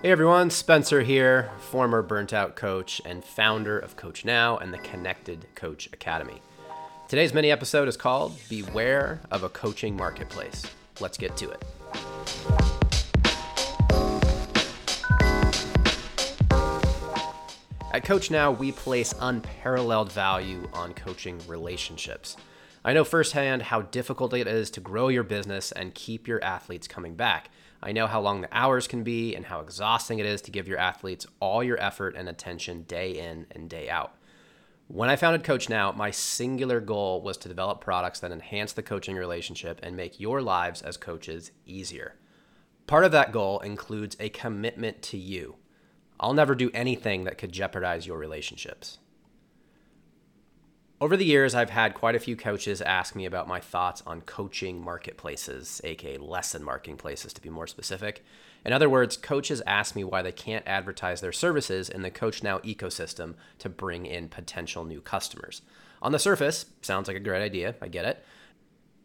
Hey everyone, Spencer here, former burnt out coach and founder of Coach Now and the Connected Coach Academy. Today's mini episode is called Beware of a Coaching Marketplace. Let's get to it. At Coach Now, we place unparalleled value on coaching relationships. I know firsthand how difficult it is to grow your business and keep your athletes coming back. I know how long the hours can be and how exhausting it is to give your athletes all your effort and attention day in and day out. When I founded Coach Now, my singular goal was to develop products that enhance the coaching relationship and make your lives as coaches easier. Part of that goal includes a commitment to you. I'll never do anything that could jeopardize your relationships. Over the years, I've had quite a few coaches ask me about my thoughts on coaching marketplaces, aka lesson marketplaces to be more specific. In other words, coaches ask me why they can't advertise their services in the Coach Now ecosystem to bring in potential new customers. On the surface, sounds like a great idea, I get it.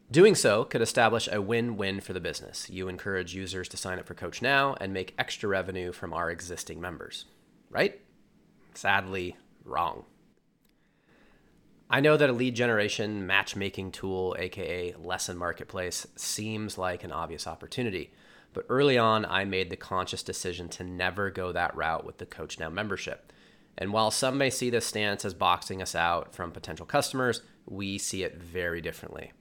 Doing so could establish a win win for the business. You encourage users to sign up for Coach Now and make extra revenue from our existing members, right? Sadly, wrong. I know that a lead generation matchmaking tool, aka Lesson Marketplace, seems like an obvious opportunity. But early on, I made the conscious decision to never go that route with the Coach Now membership. And while some may see this stance as boxing us out from potential customers, we see it very differently.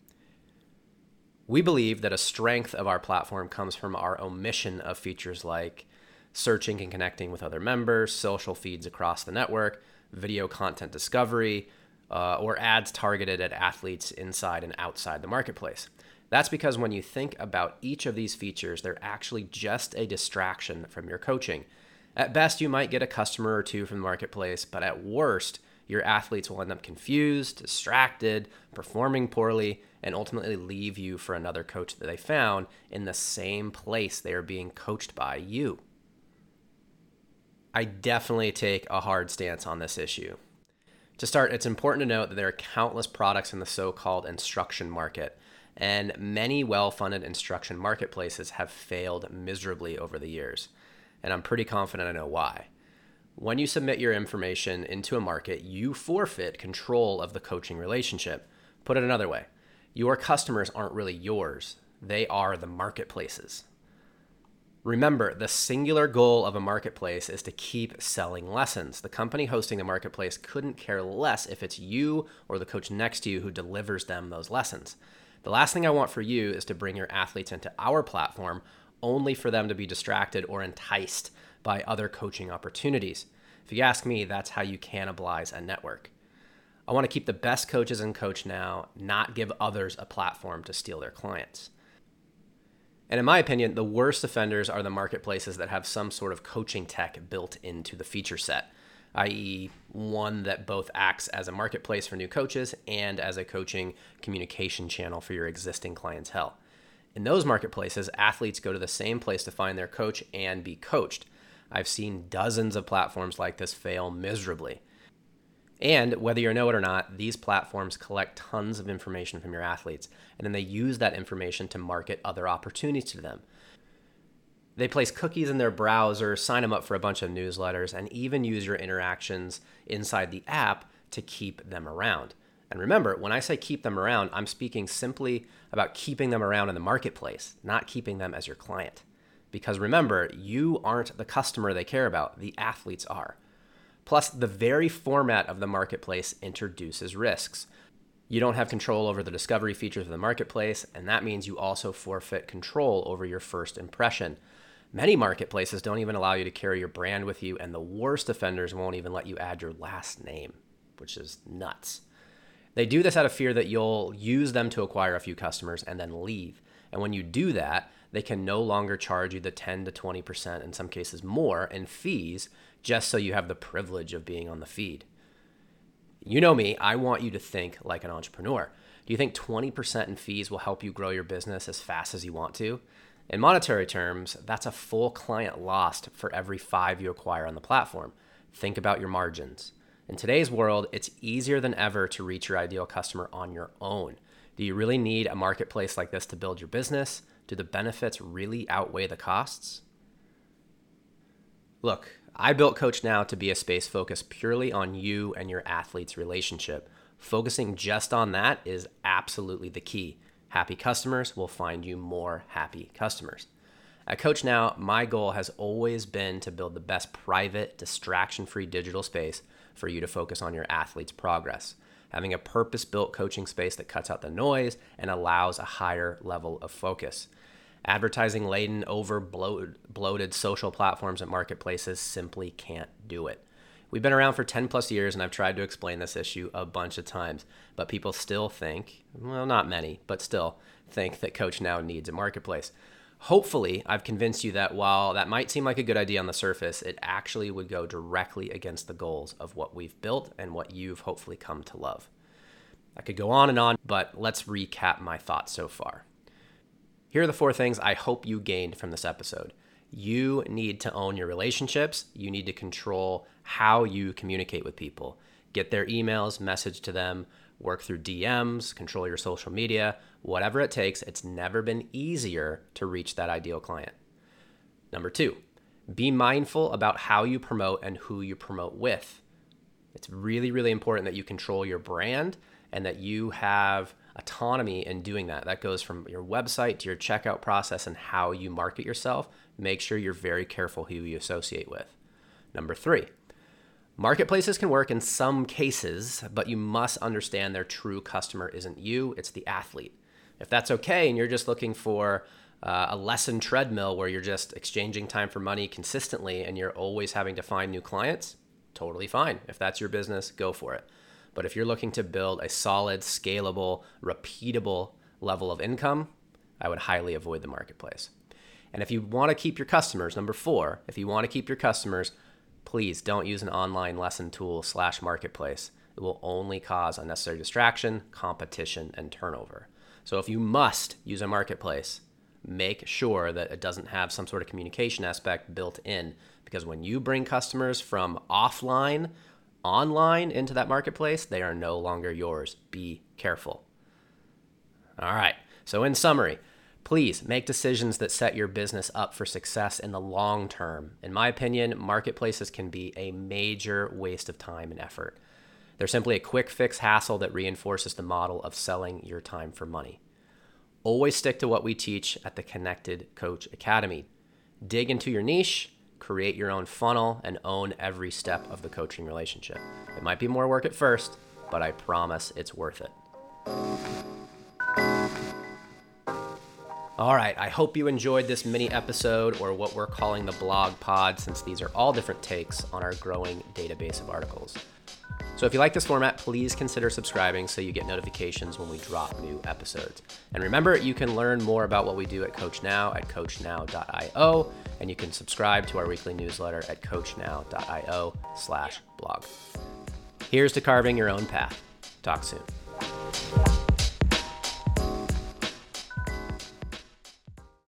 We believe that a strength of our platform comes from our omission of features like searching and connecting with other members, social feeds across the network, video content discovery, uh, or ads targeted at athletes inside and outside the marketplace. That's because when you think about each of these features, they're actually just a distraction from your coaching. At best, you might get a customer or two from the marketplace, but at worst, your athletes will end up confused, distracted, performing poorly, and ultimately leave you for another coach that they found in the same place they are being coached by you. I definitely take a hard stance on this issue. To start, it's important to note that there are countless products in the so called instruction market, and many well funded instruction marketplaces have failed miserably over the years. And I'm pretty confident I know why. When you submit your information into a market, you forfeit control of the coaching relationship. Put it another way, your customers aren't really yours, they are the marketplace's. Remember, the singular goal of a marketplace is to keep selling lessons. The company hosting the marketplace couldn't care less if it's you or the coach next to you who delivers them those lessons. The last thing I want for you is to bring your athletes into our platform only for them to be distracted or enticed by other coaching opportunities. If you ask me, that's how you cannibalize a network. I want to keep the best coaches in Coach Now, not give others a platform to steal their clients. And in my opinion, the worst offenders are the marketplaces that have some sort of coaching tech built into the feature set, i.e., one that both acts as a marketplace for new coaches and as a coaching communication channel for your existing clientele. In those marketplaces, athletes go to the same place to find their coach and be coached. I've seen dozens of platforms like this fail miserably. And whether you know it or not, these platforms collect tons of information from your athletes, and then they use that information to market other opportunities to them. They place cookies in their browser, sign them up for a bunch of newsletters, and even use your interactions inside the app to keep them around. And remember, when I say keep them around, I'm speaking simply about keeping them around in the marketplace, not keeping them as your client. Because remember, you aren't the customer they care about, the athletes are. Plus, the very format of the marketplace introduces risks. You don't have control over the discovery features of the marketplace, and that means you also forfeit control over your first impression. Many marketplaces don't even allow you to carry your brand with you, and the worst offenders won't even let you add your last name, which is nuts. They do this out of fear that you'll use them to acquire a few customers and then leave. And when you do that, they can no longer charge you the 10 to 20%, in some cases more, in fees just so you have the privilege of being on the feed. You know me, I want you to think like an entrepreneur. Do you think 20% in fees will help you grow your business as fast as you want to? In monetary terms, that's a full client lost for every five you acquire on the platform. Think about your margins. In today's world, it's easier than ever to reach your ideal customer on your own. Do you really need a marketplace like this to build your business? Do the benefits really outweigh the costs? Look, I built Coach Now to be a space focused purely on you and your athlete's relationship. Focusing just on that is absolutely the key. Happy customers will find you more happy customers. At Coach Now, my goal has always been to build the best private, distraction free digital space for you to focus on your athlete's progress. Having a purpose built coaching space that cuts out the noise and allows a higher level of focus. Advertising laden, over bloated social platforms and marketplaces simply can't do it. We've been around for 10 plus years, and I've tried to explain this issue a bunch of times, but people still think, well, not many, but still think that Coach Now needs a marketplace. Hopefully, I've convinced you that while that might seem like a good idea on the surface, it actually would go directly against the goals of what we've built and what you've hopefully come to love. I could go on and on, but let's recap my thoughts so far. Here are the four things I hope you gained from this episode. You need to own your relationships. You need to control how you communicate with people. Get their emails, message to them, work through DMs, control your social media, whatever it takes. It's never been easier to reach that ideal client. Number two, be mindful about how you promote and who you promote with. It's really, really important that you control your brand and that you have autonomy in doing that. That goes from your website to your checkout process and how you market yourself. Make sure you're very careful who you associate with. Number three, marketplaces can work in some cases, but you must understand their true customer isn't you, it's the athlete. If that's okay and you're just looking for uh, a lesson treadmill where you're just exchanging time for money consistently and you're always having to find new clients, totally fine. If that's your business, go for it. But if you're looking to build a solid, scalable, repeatable level of income, I would highly avoid the marketplace. And if you want to keep your customers, number four, if you want to keep your customers, please don't use an online lesson tool slash marketplace. It will only cause unnecessary distraction, competition, and turnover. So if you must use a marketplace, make sure that it doesn't have some sort of communication aspect built in. Because when you bring customers from offline online into that marketplace, they are no longer yours. Be careful. All right. So, in summary, please make decisions that set your business up for success in the long term. In my opinion, marketplaces can be a major waste of time and effort. They're simply a quick fix hassle that reinforces the model of selling your time for money. Always stick to what we teach at the Connected Coach Academy. Dig into your niche create your own funnel, and own every step of the coaching relationship. It might be more work at first, but I promise it's worth it. All right, I hope you enjoyed this mini episode or what we're calling the blog pod, since these are all different takes on our growing database of articles. So if you like this format, please consider subscribing so you get notifications when we drop new episodes. And remember, you can learn more about what we do at Coach Now at coachnow.io, and you can subscribe to our weekly newsletter at coachnow.io slash blog. Here's to carving your own path. Talk soon.